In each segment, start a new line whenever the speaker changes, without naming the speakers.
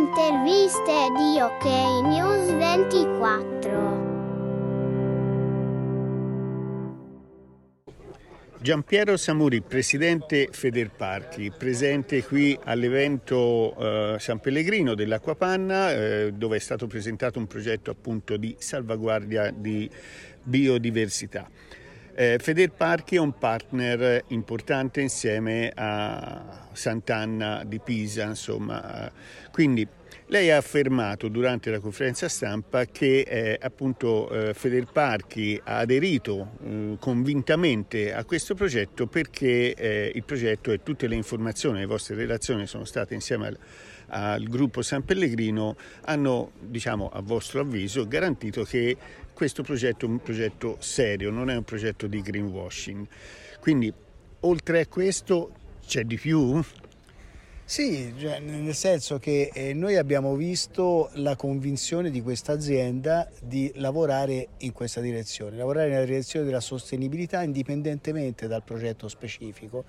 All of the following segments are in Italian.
interviste di OK News 24.
Giampiero Samuri, presidente Federparchi, presente qui all'evento eh, San Pellegrino dell'Acquapanna eh, dove è stato presentato un progetto appunto di salvaguardia di biodiversità. Eh, Federparchi è un partner importante insieme a Sant'Anna di Pisa, insomma. Quindi lei ha affermato durante la conferenza stampa che eh, appunto eh, Federparchi ha aderito eh, convintamente a questo progetto perché eh, il progetto e tutte le informazioni, le vostre relazioni sono state insieme al, al gruppo San Pellegrino hanno, diciamo, a vostro avviso, garantito che questo progetto è un progetto serio, non è un progetto di greenwashing. Quindi, oltre a questo, c'è di più?
Sì, cioè, nel senso che eh, noi abbiamo visto la convinzione di questa azienda di lavorare in questa direzione, lavorare nella direzione della sostenibilità indipendentemente dal progetto specifico,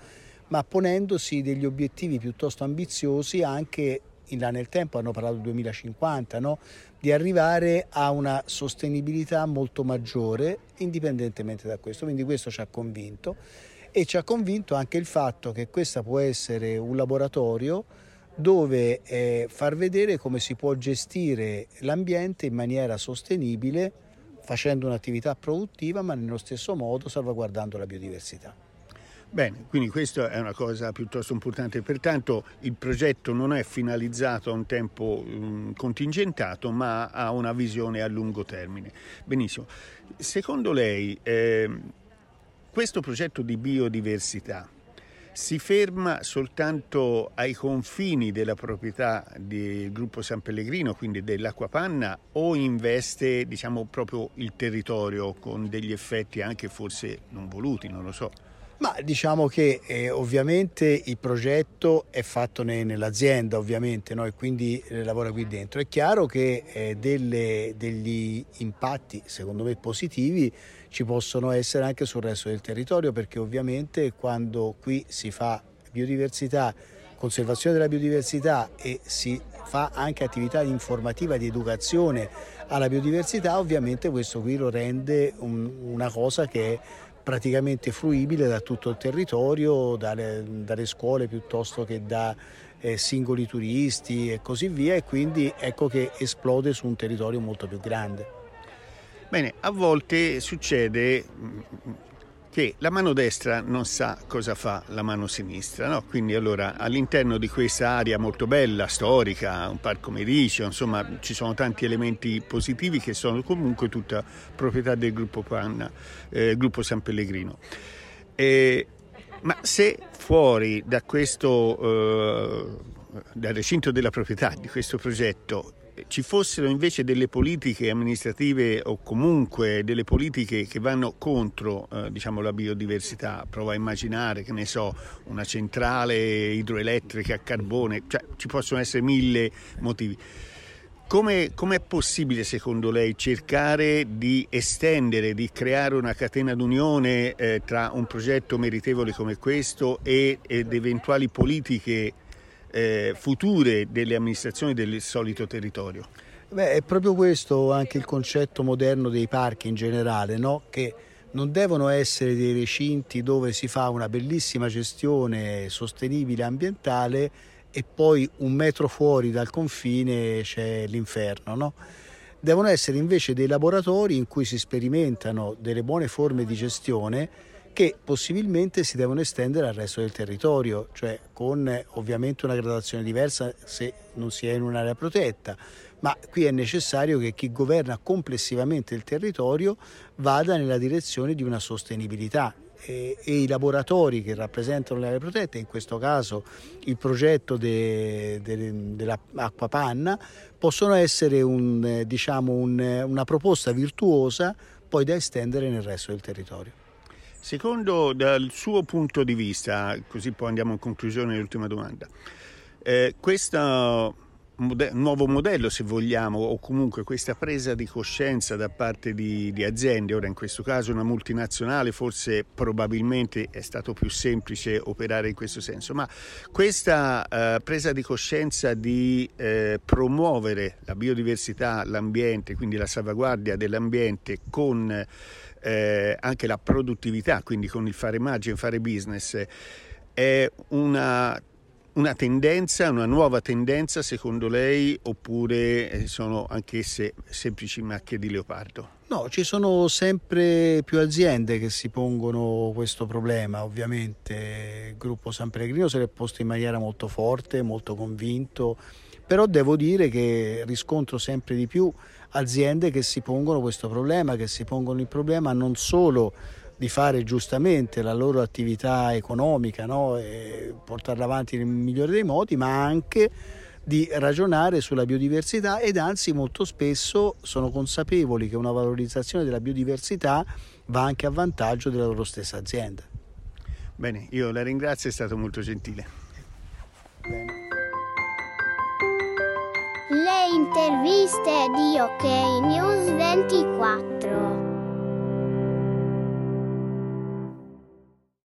ma ponendosi degli obiettivi piuttosto ambiziosi anche in là nel tempo, hanno parlato del 2050, no? di arrivare a una sostenibilità molto maggiore indipendentemente da questo. Quindi questo ci ha convinto e ci ha convinto anche il fatto che questo può essere un laboratorio dove eh, far vedere come si può gestire l'ambiente in maniera sostenibile facendo un'attività produttiva ma nello stesso modo salvaguardando la biodiversità.
Bene, quindi questa è una cosa piuttosto importante, pertanto il progetto non è finalizzato a un tempo um, contingentato ma ha una visione a lungo termine. Benissimo, secondo lei eh, questo progetto di biodiversità si ferma soltanto ai confini della proprietà del gruppo San Pellegrino, quindi dell'Acquapanna, o investe diciamo, proprio il territorio con degli effetti anche forse non voluti, non lo so?
Ma diciamo che eh, ovviamente il progetto è fatto ne, nell'azienda ovviamente no? e quindi eh, lavora qui dentro. È chiaro che eh, delle, degli impatti secondo me positivi ci possono essere anche sul resto del territorio perché ovviamente quando qui si fa biodiversità, conservazione della biodiversità e si fa anche attività informativa di educazione alla biodiversità, ovviamente questo qui lo rende un, una cosa che è praticamente fruibile da tutto il territorio, dalle, dalle scuole piuttosto che da eh, singoli turisti e così via e quindi ecco che esplode su un territorio molto più grande.
Bene, a volte succede che la mano destra non sa cosa fa la mano sinistra, no? quindi allora all'interno di questa area molto bella, storica, un parco mediceo, insomma ci sono tanti elementi positivi che sono comunque tutta proprietà del gruppo Panna, eh, gruppo San Pellegrino. E, ma se fuori da questo, eh, dal recinto della proprietà di questo progetto ci fossero invece delle politiche amministrative o comunque delle politiche che vanno contro eh, diciamo, la biodiversità, provo a immaginare che ne so, una centrale idroelettrica a carbone, cioè, ci possono essere mille motivi. Come è possibile secondo lei cercare di estendere, di creare una catena d'unione eh, tra un progetto meritevole come questo e, ed eventuali politiche eh, future delle amministrazioni del solito territorio?
Beh, è proprio questo anche il concetto moderno dei parchi in generale, no? che non devono essere dei recinti dove si fa una bellissima gestione sostenibile ambientale e poi un metro fuori dal confine c'è l'inferno. No? Devono essere invece dei laboratori in cui si sperimentano delle buone forme di gestione che possibilmente si devono estendere al resto del territorio, cioè con ovviamente una gradazione diversa se non si è in un'area protetta, ma qui è necessario che chi governa complessivamente il territorio vada nella direzione di una sostenibilità e, e i laboratori che rappresentano le aree protette, in questo caso il progetto de, de, panna, possono essere un, diciamo un, una proposta virtuosa poi da estendere nel resto del territorio.
Secondo dal suo punto di vista, così poi andiamo in conclusione dell'ultima domanda, eh, questo nuovo modello se vogliamo o comunque questa presa di coscienza da parte di, di, aziende, ora in questo caso una multinazionale forse probabilmente è stato più semplice operare in questo senso, ma questa eh, presa di coscienza di eh, promuovere la biodiversità, l'ambiente, quindi la salvaguardia dell'ambiente con eh, anche la produttività, quindi con il fare margine, fare business, è una una tendenza, una nuova tendenza secondo lei oppure eh, sono anch'esse semplici macchie di leopardo?
No, ci sono sempre più aziende che si pongono questo problema, ovviamente il gruppo San Pellegrino se l'è posto in maniera molto forte, molto convinto, però devo dire che riscontro sempre di più aziende che si pongono questo problema, che si pongono il problema non solo di fare giustamente la loro attività economica no? e portarla avanti nel migliore dei modi, ma anche di ragionare sulla biodiversità ed anzi molto spesso sono consapevoli che una valorizzazione della biodiversità va anche a vantaggio della loro stessa azienda.
Bene, io la ringrazio, è stato molto gentile.
Bene. Le interviste di OK News 24.